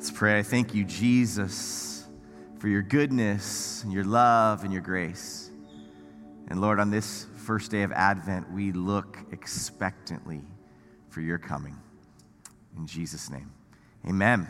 Let's pray. I thank you, Jesus, for your goodness and your love and your grace. And Lord, on this first day of Advent, we look expectantly for your coming. In Jesus' name, amen.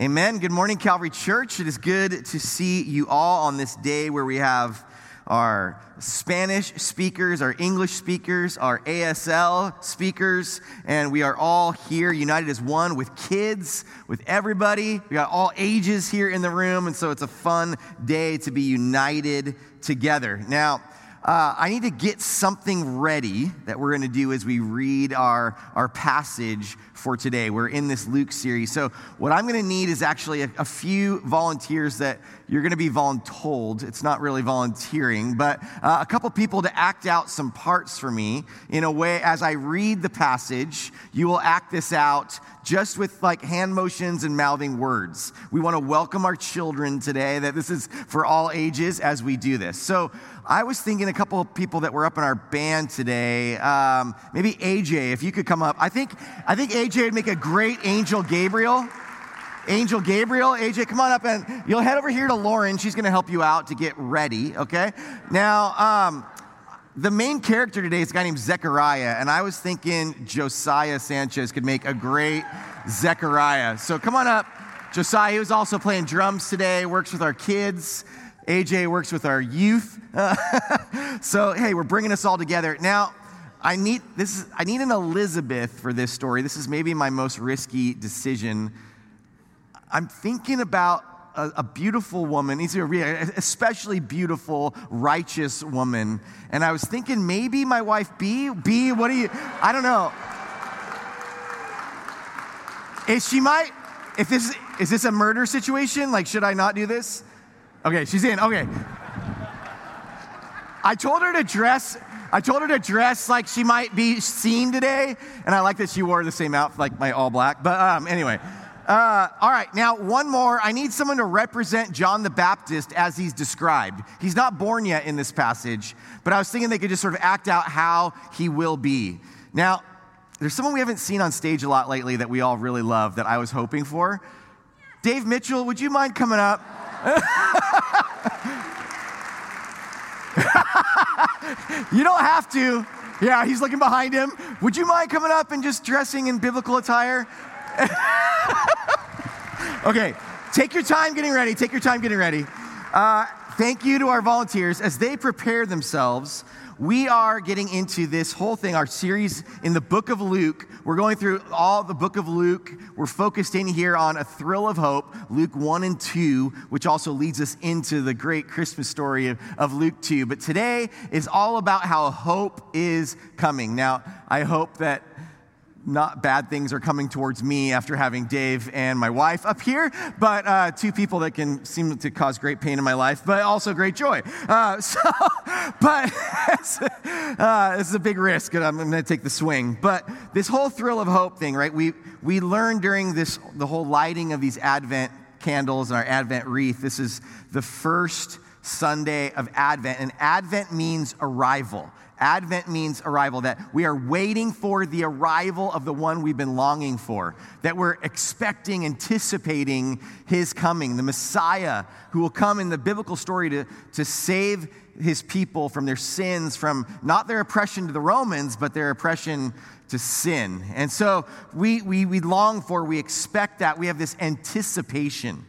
Amen. Good morning, Calvary Church. It is good to see you all on this day where we have our Spanish speakers, our English speakers, our ASL speakers, and we are all here united as one with kids, with everybody. We got all ages here in the room, and so it's a fun day to be united together. Now, uh, I need to get something ready that we're going to do as we read our, our passage for today. We're in this Luke series. So, what I'm going to need is actually a, a few volunteers that you're going to be voluntold. It's not really volunteering, but uh, a couple people to act out some parts for me in a way as I read the passage. You will act this out just with like hand motions and mouthing words. We want to welcome our children today, that this is for all ages as we do this. So, I was thinking a couple of people that were up in our band today. Um, maybe AJ, if you could come up. I think I think AJ would make a great Angel Gabriel. Angel Gabriel, AJ, come on up and you'll head over here to Lauren. She's going to help you out to get ready. Okay. Now, um, the main character today is a guy named Zechariah, and I was thinking Josiah Sanchez could make a great Zechariah. So come on up. Josiah, he was also playing drums today, works with our kids. AJ works with our youth. so, hey, we're bringing us all together. Now, I need, this is, I need an Elizabeth for this story. This is maybe my most risky decision. I'm thinking about a, a beautiful woman, especially beautiful, righteous woman. And I was thinking maybe my wife B, B, what do you, I don't know. Is she might, if this, is this a murder situation? Like, should I not do this? Okay, she's in. Okay. I told her to dress. I told her to dress like she might be seen today, and I like that she wore the same outfit, like my all black. But um, anyway, uh, all right. Now one more. I need someone to represent John the Baptist as he's described. He's not born yet in this passage, but I was thinking they could just sort of act out how he will be. Now, there's someone we haven't seen on stage a lot lately that we all really love that I was hoping for. Dave Mitchell, would you mind coming up? you don't have to. Yeah, he's looking behind him. Would you mind coming up and just dressing in biblical attire? okay, take your time getting ready. Take your time getting ready. Uh, thank you to our volunteers as they prepare themselves we are getting into this whole thing, our series in the book of Luke. We're going through all the book of Luke. We're focused in here on a thrill of hope, Luke 1 and 2, which also leads us into the great Christmas story of, of Luke 2. But today is all about how hope is coming. Now, I hope that not bad things are coming towards me after having Dave and my wife up here, but uh, two people that can seem to cause great pain in my life, but also great joy. Uh, so, but uh, this is a big risk, and I'm going to take the swing. But this whole thrill of hope thing, right? We we learned during this the whole lighting of these Advent candles and our Advent wreath. This is the first Sunday of Advent, and Advent means arrival. Advent means arrival, that we are waiting for the arrival of the one we've been longing for, that we're expecting, anticipating his coming, the Messiah who will come in the biblical story to, to save his people from their sins, from not their oppression to the Romans, but their oppression to sin. And so we, we, we long for, we expect that, we have this anticipation.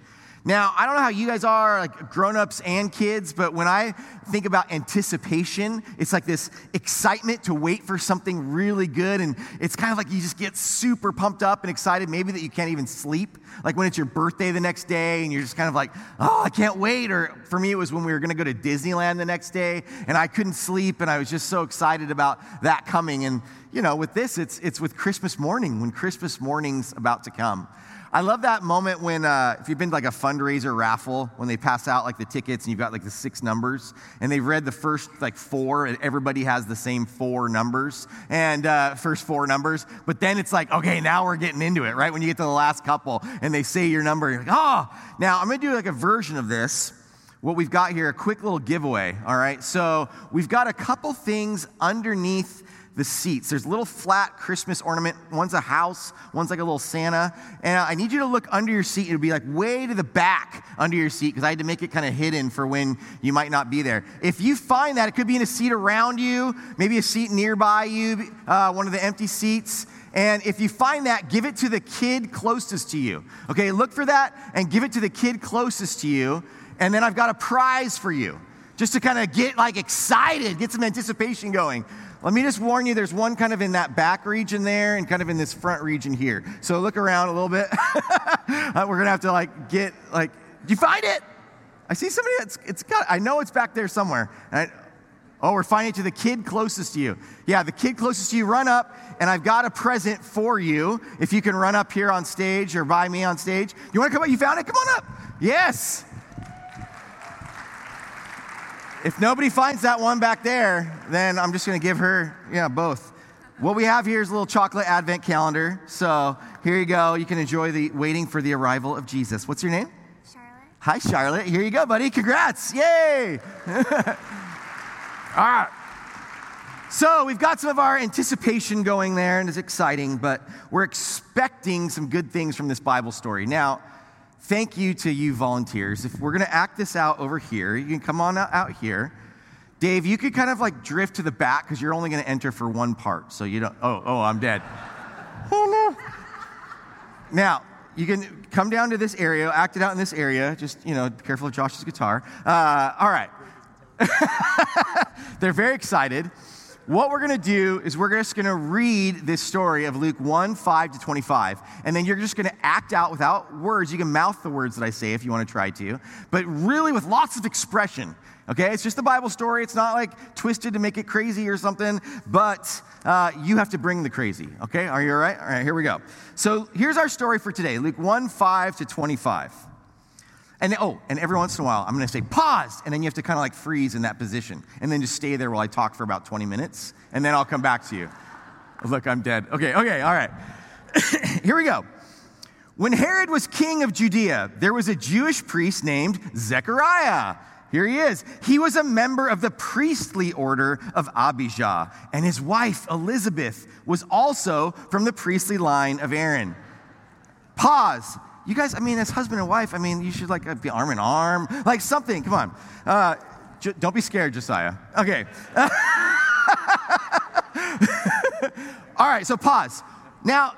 Now, I don't know how you guys are, like grown-ups and kids, but when I think about anticipation, it's like this excitement to wait for something really good. And it's kind of like you just get super pumped up and excited, maybe that you can't even sleep. Like when it's your birthday the next day and you're just kind of like, oh, I can't wait. Or for me, it was when we were going to go to Disneyland the next day and I couldn't sleep and I was just so excited about that coming. And, you know, with this, it's, it's with Christmas morning, when Christmas morning's about to come. I love that moment when, uh, if you've been to like a fundraiser raffle, when they pass out like the tickets and you've got like the six numbers, and they've read the first like four, and everybody has the same four numbers, and uh, first four numbers. But then it's like, okay, now we're getting into it, right? When you get to the last couple and they say your number, you're like, oh. Now I'm gonna do like a version of this. What we've got here, a quick little giveaway, all right? So we've got a couple things underneath the seats. There's little flat Christmas ornament. One's a house, one's like a little Santa. And I need you to look under your seat. It'll be like way to the back under your seat because I had to make it kind of hidden for when you might not be there. If you find that, it could be in a seat around you, maybe a seat nearby you, uh, one of the empty seats. And if you find that, give it to the kid closest to you. Okay, look for that and give it to the kid closest to you. And then I've got a prize for you just to kind of get like excited, get some anticipation going. Let me just warn you there's one kind of in that back region there and kind of in this front region here. So look around a little bit. uh, we're going to have to like get like, do you find it? I see somebody that's, it's got, I know it's back there somewhere. I, oh, we're finding it to the kid closest to you. Yeah, the kid closest to you, run up, and I've got a present for you. If you can run up here on stage or by me on stage. You want to come up? You found it? Come on up. Yes. If nobody finds that one back there, then I'm just going to give her, yeah, both. What we have here is a little chocolate advent calendar. So here you go. You can enjoy the waiting for the arrival of Jesus. What's your name? Charlotte. Hi, Charlotte. Here you go, buddy. Congrats. Yay. All right. So we've got some of our anticipation going there, and it's exciting, but we're expecting some good things from this Bible story. Now, thank you to you volunteers. If we're going to act this out over here, you can come on out here. Dave, you could kind of like drift to the back because you're only going to enter for one part. So you don't, oh, oh, I'm dead. oh, no. Now, you can come down to this area, act it out in this area. Just, you know, careful of Josh's guitar. Uh, all right. They're very excited. What we're going to do is we're just going to read this story of Luke 1 5 to 25. And then you're just going to act out without words. You can mouth the words that I say if you want to try to, but really with lots of expression. Okay? It's just a Bible story. It's not like twisted to make it crazy or something, but uh, you have to bring the crazy. Okay? Are you all right? All right, here we go. So here's our story for today Luke 1 5 to 25. And oh, and every once in a while, I'm going to say pause, and then you have to kind of like freeze in that position, and then just stay there while I talk for about 20 minutes, and then I'll come back to you. Look, I'm dead. Okay, okay, all right. Here we go. When Herod was king of Judea, there was a Jewish priest named Zechariah. Here he is. He was a member of the priestly order of Abijah, and his wife, Elizabeth, was also from the priestly line of Aaron. Pause. You guys, I mean, as husband and wife, I mean, you should like be arm in arm, like something. Come on. Uh, j- don't be scared, Josiah. Okay. All right, so pause. Now,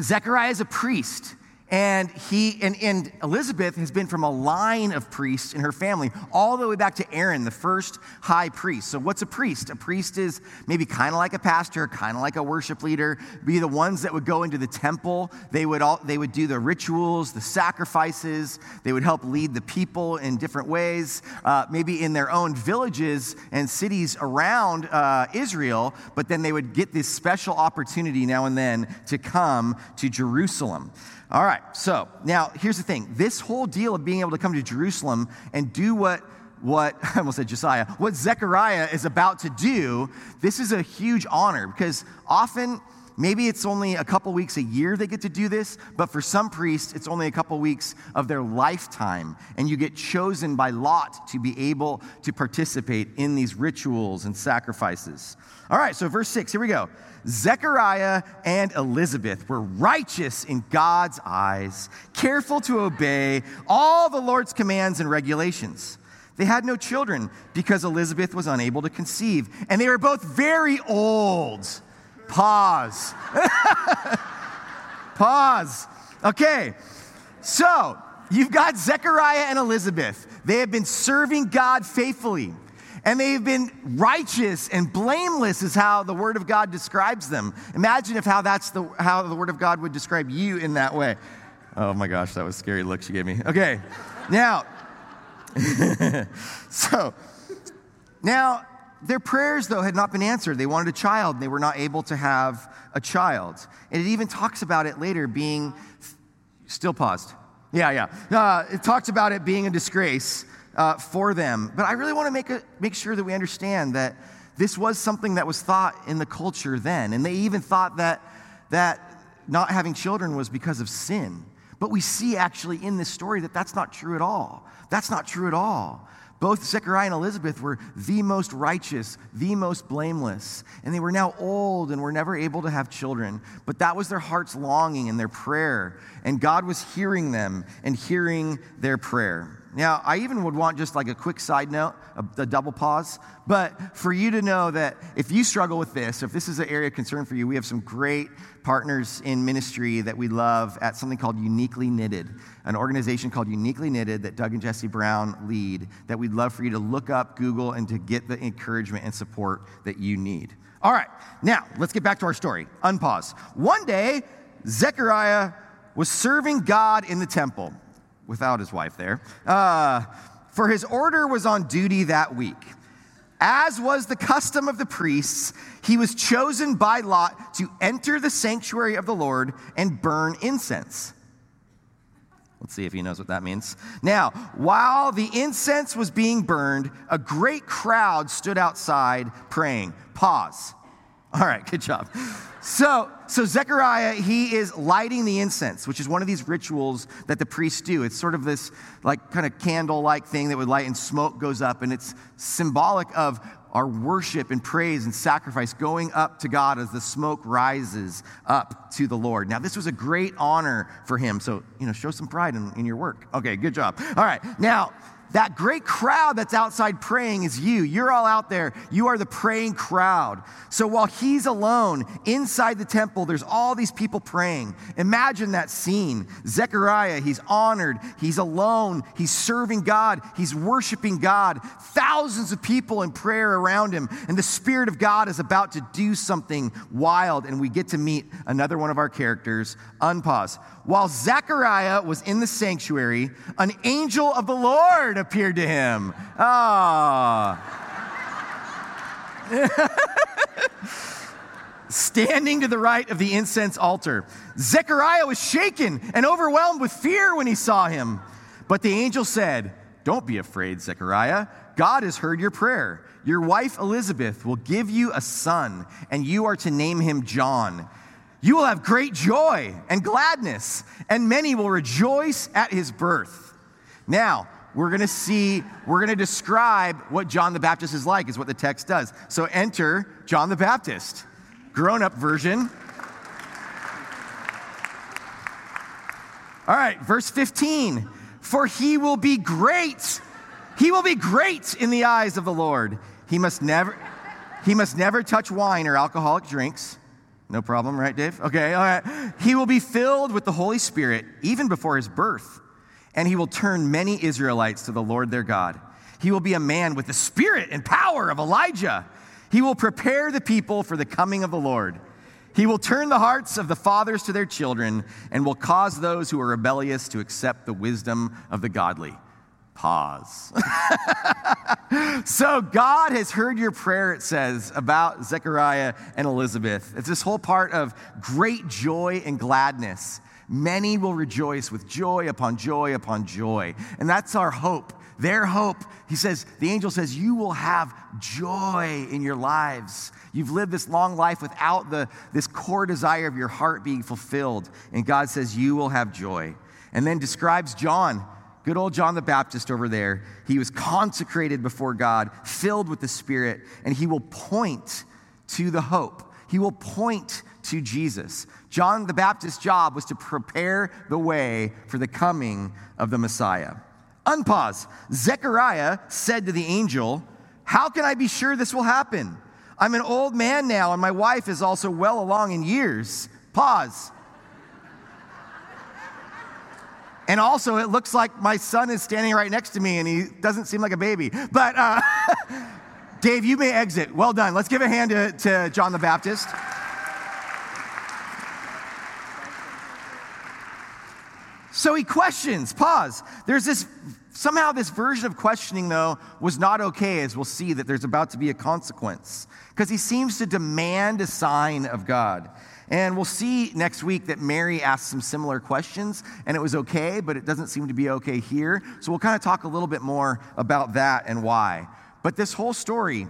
Zechariah is a priest. And he and, and Elizabeth has been from a line of priests in her family, all the way back to Aaron, the first high priest. So, what's a priest? A priest is maybe kind of like a pastor, kind of like a worship leader, be the ones that would go into the temple. They would all they would do the rituals, the sacrifices. They would help lead the people in different ways, uh, maybe in their own villages and cities around uh, Israel. But then they would get this special opportunity now and then to come to Jerusalem. All right, so now here's the thing this whole deal of being able to come to Jerusalem and do what what I almost said Josiah, what Zechariah is about to do, this is a huge honor because often maybe it's only a couple weeks a year they get to do this, but for some priests, it's only a couple weeks of their lifetime. And you get chosen by lot to be able to participate in these rituals and sacrifices. All right, so verse six, here we go. Zechariah and Elizabeth were righteous in God's eyes, careful to obey all the Lord's commands and regulations. They had no children because Elizabeth was unable to conceive, and they were both very old. Pause. Pause. Okay, so you've got Zechariah and Elizabeth. They have been serving God faithfully and they've been righteous and blameless is how the word of god describes them. Imagine if how that's the how the word of god would describe you in that way. Oh my gosh that was a scary look she gave me. Okay now so now their prayers though had not been answered. They wanted a child and they were not able to have a child. And it even talks about it later being still paused. Yeah yeah. Uh, it talks about it being a disgrace uh, for them. But I really want to make, a, make sure that we understand that this was something that was thought in the culture then. And they even thought that, that not having children was because of sin. But we see actually in this story that that's not true at all. That's not true at all. Both Zechariah and Elizabeth were the most righteous, the most blameless, and they were now old and were never able to have children. But that was their heart's longing and their prayer, and God was hearing them and hearing their prayer. Now, I even would want just like a quick side note, a, a, double pause, but for you to know that if you struggle with this, if this is an area of concern for you, we have some great partners in ministry that we love at something called Uniquely Knitted, an organization called Uniquely Knitted that Doug and Jesse Brown lead, that we'd love for you to look up, Google, and to get the encouragement and support that you need. All right, now let's get back to our story. Unpause. One day, Zechariah was serving God in the temple without his wife there. Uh, for his order was on duty that week. As was the custom of the priests, he was chosen by lot to enter the sanctuary of the Lord and burn incense. Let's see if he knows what that means. Now, while the incense was being burned, a great crowd stood outside praying. Pause. All right, good job. So, so Zechariah, he is lighting the incense, which is one of these rituals that the priests do. It's sort of this like kind of candle-like thing that would light and smoke goes up, and it's symbolic of our worship and praise and sacrifice going up to God as the smoke rises up to the Lord. Now, this was a great honor for him. So, you know, show some pride in, in your work. Okay, good job. All right. Now, that great crowd that's outside praying is you. You're all out there. You are the praying crowd. So while he's alone inside the temple, there's all these people praying. Imagine that scene. Zechariah, he's honored. He's alone. He's serving God. He's worshiping God. Thousands of people in prayer around him. And the Spirit of God is about to do something wild. And we get to meet another one of our characters. Unpause. While Zechariah was in the sanctuary, an angel of the Lord appeared to him. Ah. Standing to the right of the incense altar. Zechariah was shaken and overwhelmed with fear when he saw him. But the angel said, Don't be afraid, Zechariah. God has heard your prayer. Your wife Elizabeth will give you a son, and you are to name him John. You will have great joy and gladness, and many will rejoice at his birth. Now, we're going to see, we're going to describe what John the Baptist is like, is what the text does. So enter John the Baptist, grown up version. All right, verse 15. For he will be great. He will be great in the eyes of the Lord. He must never, he must never touch wine or alcoholic drinks no problem, right, Dave? Okay, all right. He will be filled with the Holy Spirit even before his birth, and he will turn many Israelites to the Lord their God. He will be a man with the spirit and power of Elijah. He will prepare the people for the coming of the Lord. He will turn the hearts of the fathers to their children and will cause those who are rebellious to accept the wisdom of the godly. Pause. so, God has heard your prayer, it says, about Zechariah and Elizabeth. It's this whole part of great joy and gladness. Many will rejoice with joy upon joy upon joy. And that's our hope. Their hope, he says, the angel says, you will have joy in your lives. You've lived this long life without the, this core desire of your heart being fulfilled. And God says, you will have joy. And then describes John Good old John the Baptist over there. He was consecrated before God, filled with the Spirit, and he will point to the hope. He will point to Jesus. John the Baptist's job was to prepare the way for the coming of the Messiah. Unpause. Zechariah said to the angel, How can I be sure this will happen? I'm an old man now, and my wife is also well along in years. Pause. And also, it looks like my son is standing right next to me and he doesn't seem like a baby. But uh, Dave, you may exit. Well done. Let's give a hand to, to John the Baptist. So he questions, pause. There's this, somehow this version of questioning, though, was not okay, as we'll see that there's about to be a consequence. Because he seems to demand a sign of God. And we'll see next week that Mary asked some similar questions, and it was okay, but it doesn't seem to be okay here. So we'll kind of talk a little bit more about that and why. But this whole story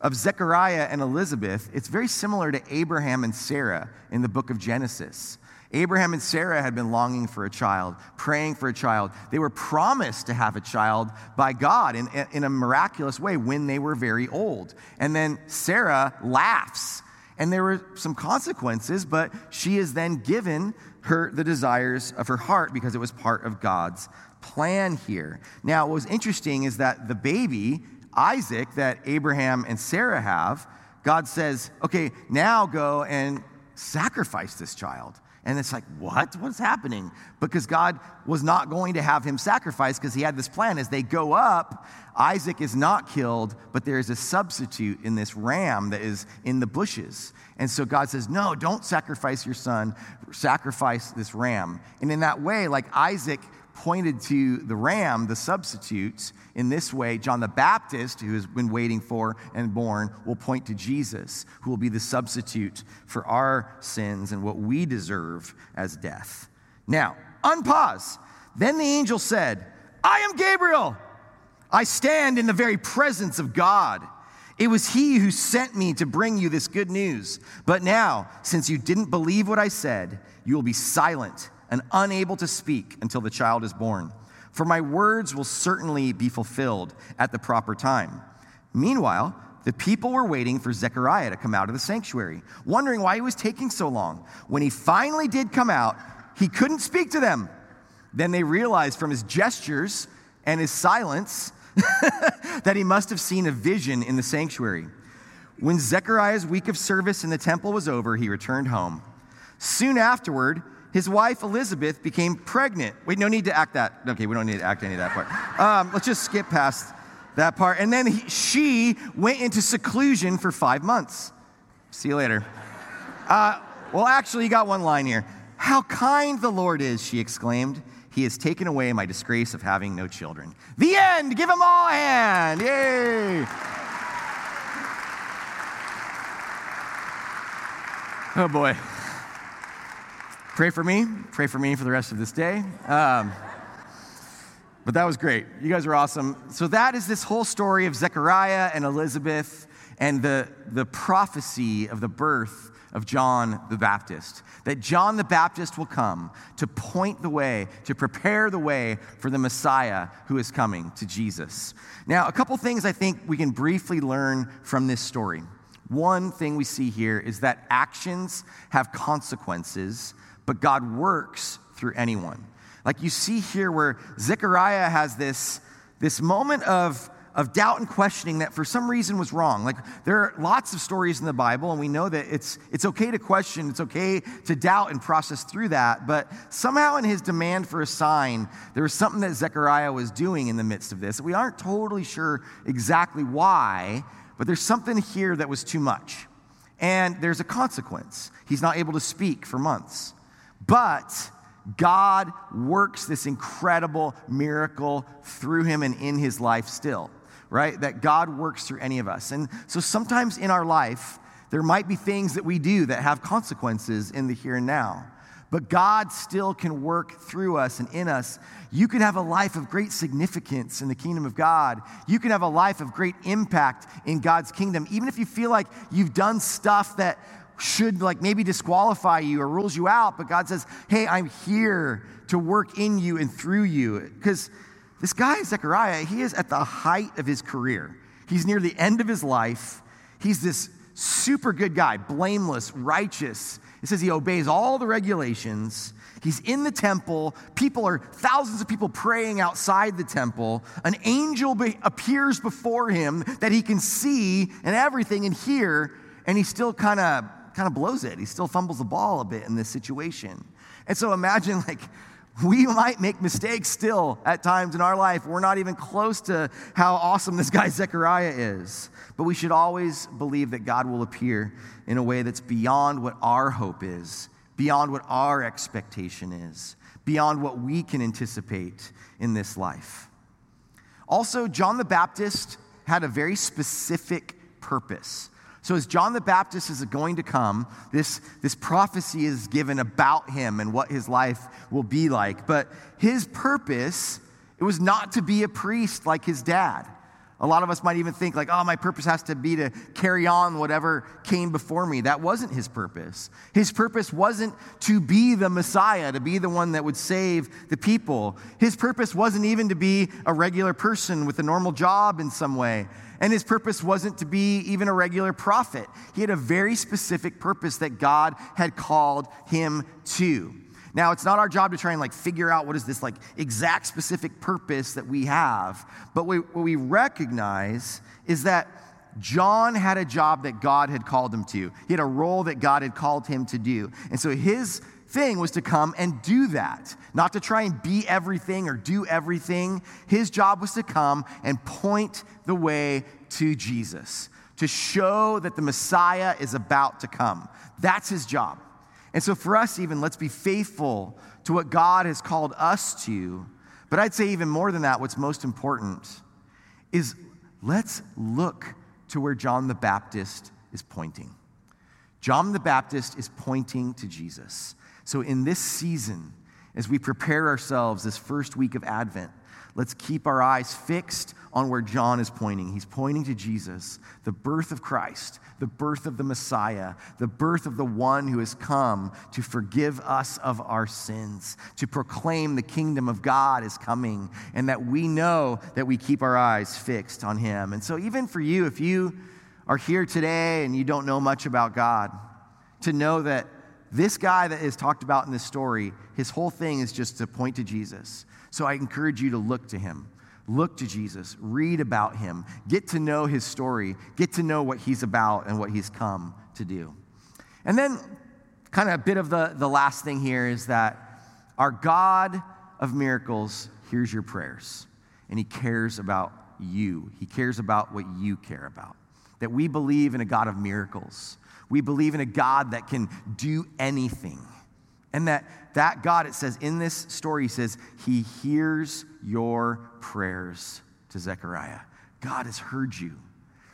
of Zechariah and Elizabeth, it's very similar to Abraham and Sarah in the book of Genesis. Abraham and Sarah had been longing for a child, praying for a child. They were promised to have a child by God in, in a miraculous way when they were very old. And then Sarah laughs, and there were some consequences, but she is then given her the desires of her heart because it was part of God's plan here. Now, what was interesting is that the baby, Isaac, that Abraham and Sarah have, God says, okay, now go and sacrifice this child. And it's like, what? What's happening? Because God was not going to have him sacrificed because he had this plan. As they go up, Isaac is not killed, but there is a substitute in this ram that is in the bushes. And so God says, no, don't sacrifice your son, sacrifice this ram. And in that way, like Isaac pointed to the ram, the substitute. In this way, John the Baptist, who has been waiting for and born, will point to Jesus, who will be the substitute for our sins and what we deserve as death. Now, unpause. Then the angel said, I am Gabriel. I stand in the very presence of God. It was he who sent me to bring you this good news. But now, since you didn't believe what I said, you will be silent and unable to speak until the child is born. For my words will certainly be fulfilled at the proper time. Meanwhile, the people were waiting for Zechariah to come out of the sanctuary, wondering why he was taking so long. When he finally did come out, he couldn't speak to them. Then they realized from his gestures and his silence that he must have seen a vision in the sanctuary. When Zechariah's week of service in the temple was over, he returned home. Soon afterward, his wife Elizabeth became pregnant. Wait, no need to act that. Okay, we don't need to act any of that part. Um, let's just skip past that part. And then he, she went into seclusion for five months. See you later. Uh, well, actually, you got one line here. How kind the Lord is, she exclaimed. He has taken away my disgrace of having no children. The end. Give them all a hand. Yay. Oh boy. Pray for me. Pray for me for the rest of this day. Um, but that was great. You guys are awesome. So, that is this whole story of Zechariah and Elizabeth and the, the prophecy of the birth of John the Baptist. That John the Baptist will come to point the way, to prepare the way for the Messiah who is coming to Jesus. Now, a couple things I think we can briefly learn from this story. One thing we see here is that actions have consequences but God works through anyone. Like you see here where Zechariah has this, this moment of, of doubt and questioning that for some reason was wrong. Like there are lots of stories in the Bible, and we know that it's, it's okay to question, it's okay to doubt and process through that. But somehow in his demand for a sign, there was something that Zechariah was doing in the midst of this. We aren't totally sure exactly why, but there's something here that was too much. And there's a consequence. He's not able to speak for months. But God works this incredible miracle through him and in his life still, right? That God works through any of us. And so sometimes in our life, there might be things that we do that have consequences in the here and now. But God still can work through us and in us. You can have a life of great significance in the kingdom of God. You can have a life of great impact in God's kingdom, even if you feel like you've done stuff that should like maybe disqualify you or rules you out, but God says, Hey, I'm here to work in you and through you. Because this guy, Zechariah, he is at the height of his career. He's near the end of his life. He's this super good guy, blameless, righteous. It says he obeys all the regulations. He's in the temple. People are, thousands of people praying outside the temple. An angel be- appears before him that he can see and everything and hear, and he still kind of kind of blows it. He still fumbles the ball a bit in this situation. And so imagine like we might make mistakes still at times in our life. We're not even close to how awesome this guy Zechariah is. But we should always believe that God will appear in a way that's beyond what our hope is, beyond what our expectation is, beyond what we can anticipate in this life. Also, John the Baptist had a very specific purpose. So, as John the Baptist is going to come, this, this prophecy is given about him and what his life will be like. But his purpose, it was not to be a priest like his dad. A lot of us might even think, like, oh, my purpose has to be to carry on whatever came before me. That wasn't his purpose. His purpose wasn't to be the Messiah, to be the one that would save the people. His purpose wasn't even to be a regular person with a normal job in some way. And his purpose wasn't to be even a regular prophet. He had a very specific purpose that God had called him to. Now, it's not our job to try and like figure out what is this like exact specific purpose that we have, but we, what we recognize is that John had a job that God had called him to. He had a role that God had called him to do. And so his thing was to come and do that, not to try and be everything or do everything. His job was to come and point the way to Jesus, to show that the Messiah is about to come. That's his job. And so, for us, even, let's be faithful to what God has called us to. But I'd say, even more than that, what's most important is let's look to where John the Baptist is pointing. John the Baptist is pointing to Jesus. So, in this season, as we prepare ourselves this first week of Advent, let's keep our eyes fixed on where John is pointing. He's pointing to Jesus, the birth of Christ, the birth of the Messiah, the birth of the one who has come to forgive us of our sins, to proclaim the kingdom of God is coming, and that we know that we keep our eyes fixed on him. And so, even for you, if you are here today and you don't know much about God, to know that this guy that is talked about in this story, his whole thing is just to point to Jesus. So I encourage you to look to him. Look to Jesus, read about him, get to know his story, get to know what he's about and what he's come to do. And then, kind of a bit of the, the last thing here is that our God of miracles hears your prayers and he cares about you. He cares about what you care about. That we believe in a God of miracles. We believe in a God that can do anything. And that that God, it says in this story, he says, he hears your prayers to Zechariah. God has heard you.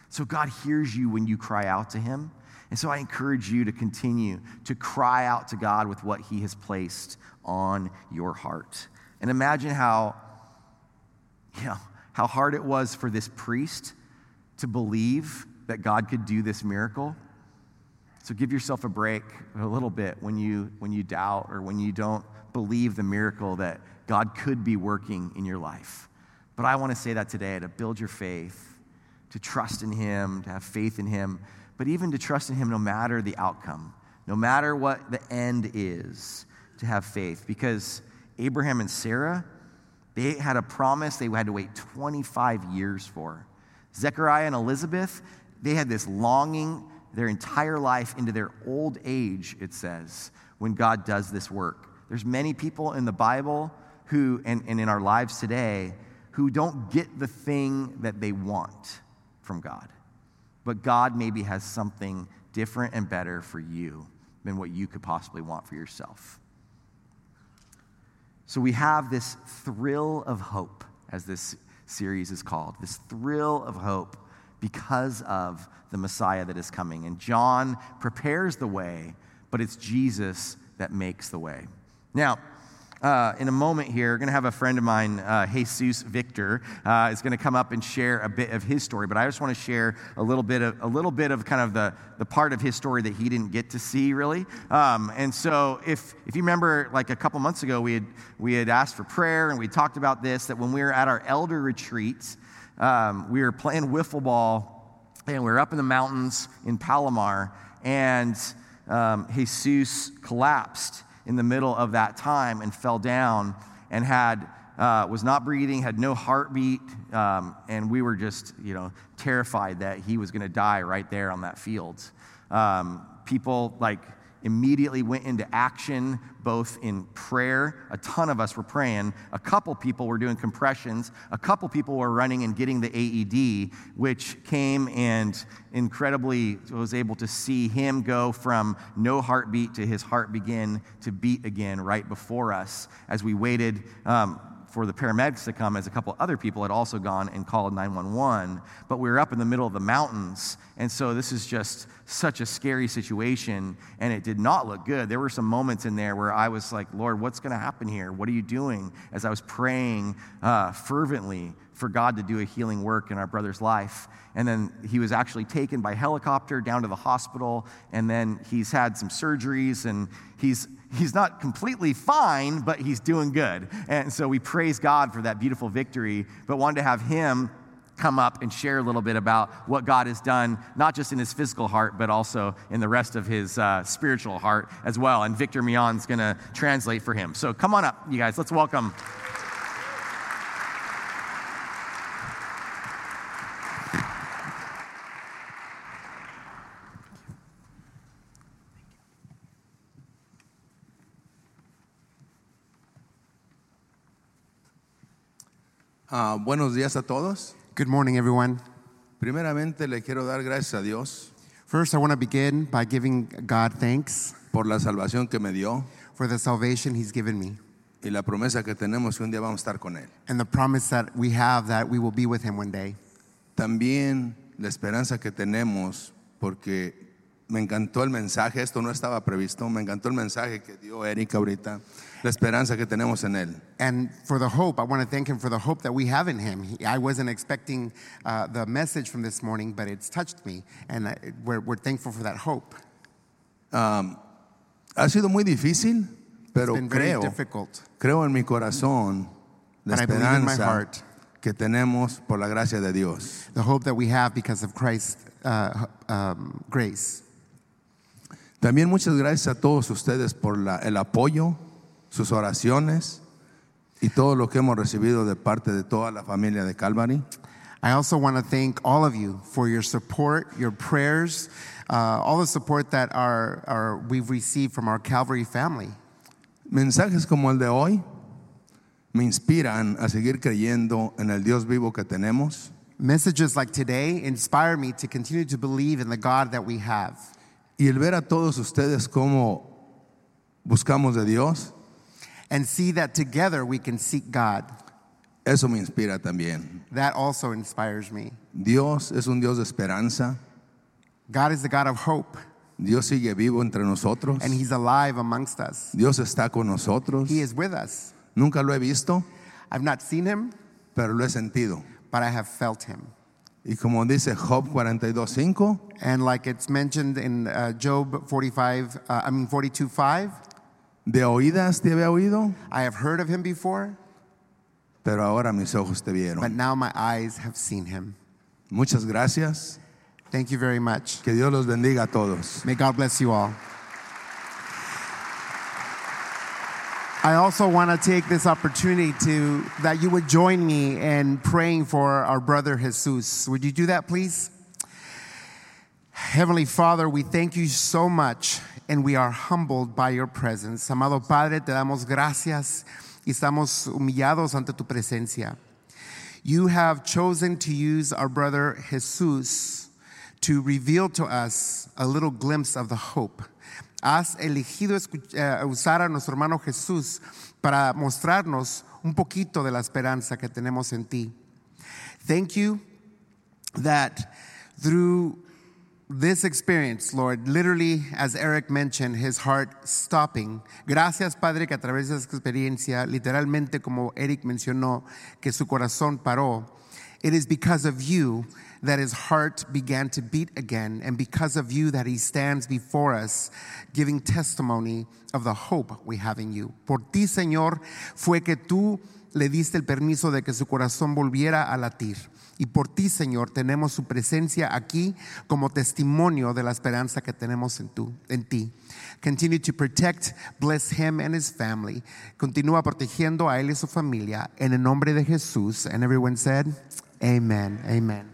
So God hears you when you cry out to him. And so I encourage you to continue to cry out to God with what he has placed on your heart. And imagine how, you know, how hard it was for this priest to believe that God could do this miracle. So give yourself a break a little bit when you, when you doubt or when you don't believe the miracle that God could be working in your life. But I want to say that today to build your faith, to trust in Him, to have faith in Him, but even to trust in Him no matter the outcome, no matter what the end is, to have faith. Because Abraham and Sarah, they had a promise they had to wait 25 years for. Zechariah and Elizabeth, they had this longing their entire life into their old age, it says, when God does this work. There's many people in the Bible who, and, and in our lives today, who don't get the thing that they want from God. But God maybe has something different and better for you than what you could possibly want for yourself. So we have this thrill of hope, as this series is called, this thrill of hope because of the Messiah that is coming. And John prepares the way, but it's Jesus that makes the way. Now, uh, in a moment here, we're going to have a friend of mine, uh, Jesus Victor, uh, is going to come up and share a bit of his story. But I just want to share a little bit of a little bit of kind of the, the part of his story that he didn't get to see really. Um, and so, if if you remember, like a couple months ago, we had we had asked for prayer and we talked about this that when we were at our elder retreats um, we were playing wiffle ball, and we were up in the mountains in Palomar, and um, Jesus collapsed in the middle of that time and fell down and had uh, was not breathing, had no heartbeat, um, and we were just you know terrified that he was going to die right there on that field. Um, people like immediately went into action, both in prayer. A ton of us were praying. A couple people were doing compressions. A couple people were running and getting the AED, which came and incredibly was able to see him go from no heartbeat to his heart begin to beat again right before us as we waited. Um, for the paramedics to come as a couple other people had also gone and called 911. But we were up in the middle of the mountains. And so this is just such a scary situation. And it did not look good. There were some moments in there where I was like, Lord, what's going to happen here? What are you doing? As I was praying uh, fervently for God to do a healing work in our brother's life. And then he was actually taken by helicopter down to the hospital. And then he's had some surgeries and he's, he's not completely fine, but he's doing good. And so we praise God for that beautiful victory, but wanted to have him come up and share a little bit about what God has done, not just in his physical heart, but also in the rest of his uh, spiritual heart as well. And Victor Mion's going to translate for him. So come on up, you guys. Let's welcome. Ah, buenos días a todos. Good morning, everyone. Primeramente le quiero dar gracias a Dios First, I want to begin by giving God thanks por la salvación que me dio for the salvation He's given me y la promesa que tenemos que un día vamos a estar con Él. and the promise that we have that we will be with Him one day. También la esperanza que tenemos porque me encantó el mensaje, esto no estaba previsto, me encantó el mensaje que dio Erika ahorita, la esperanza que tenemos en Él. And for the hope, I want to thank Him for the hope that we have in Him. He- I wasn't expecting uh, the message from this morning, but it's touched me, and I, we're, we're thankful for that hope. Um, Ha sido muy difícil, pero it's been very creo, difficult. creo en mi corazón la But I believe in my esperanza heart. que tenemos por la gracia de Dios. The hope that we have because of Christ's uh, um, grace. También muchas gracias a todos ustedes por la- el apoyo, sus oraciones y todo lo que hemos recibido de parte de toda la familia de Calvary. I also want to thank all of you for your support, your prayers, uh, all the support that our, our, we've received from our Calvary family. Mensajes como el de hoy me inspiran a seguir creyendo en el Dios vivo que tenemos Messages like today inspire me to continue to believe in the God that we have. y el ver a todos ustedes cómo buscamos de Dios, And see that together we can seek God. eso me inspira también. That also inspires me. Dios es un Dios de esperanza, God is the God of hope, Dios sigue vivo entre nosotros, and He's alive amongst us. Dios está con nosotros. He is with us. Nunca lo he visto, I've not seen Him, pero lo he sentido. but I have felt Him. Y como dice Job 42.5, And like it's mentioned in uh, Job 45, uh, I mean 42 5, de oídas te había oído, I have heard of Him before, pero ahora mis ojos te but vieron. now my eyes have seen him. Muchas gracias. Thank you very much. Que Dios los bendiga a todos. May God bless you all. I also want to take this opportunity to that you would join me in praying for our brother Jesus. Would you do that, please? Heavenly Father, we thank you so much and we are humbled by your presence. Amado Padre, te damos gracias y estamos humillados ante tu presencia. You have chosen to use our brother Jesus to reveal to us a little glimpse of the hope. Has elegido eh, usar a nuestro hermano Jesús para mostrarnos un poquito de la esperanza que tenemos en ti. Thank you that through this experience, Lord, literally, as Eric mentioned, his heart stopping. Gracias, Padre, que a través de esta experiencia, literalmente como Eric mencionó, que su corazón paró. It is because of you that his heart began to beat again, and because of you that he stands before us, giving testimony of the hope we have in you. Por ti, Señor, fue que tú le diste el permiso de que su corazón volviera a latir. Y por ti, Señor, tenemos su presencia aquí como testimonio de la esperanza que tenemos en, tú, en ti. Continue to protect, bless him and his family. Continúa protegiendo a él y su familia en el nombre de Jesús. And everyone said, Amen. Amen.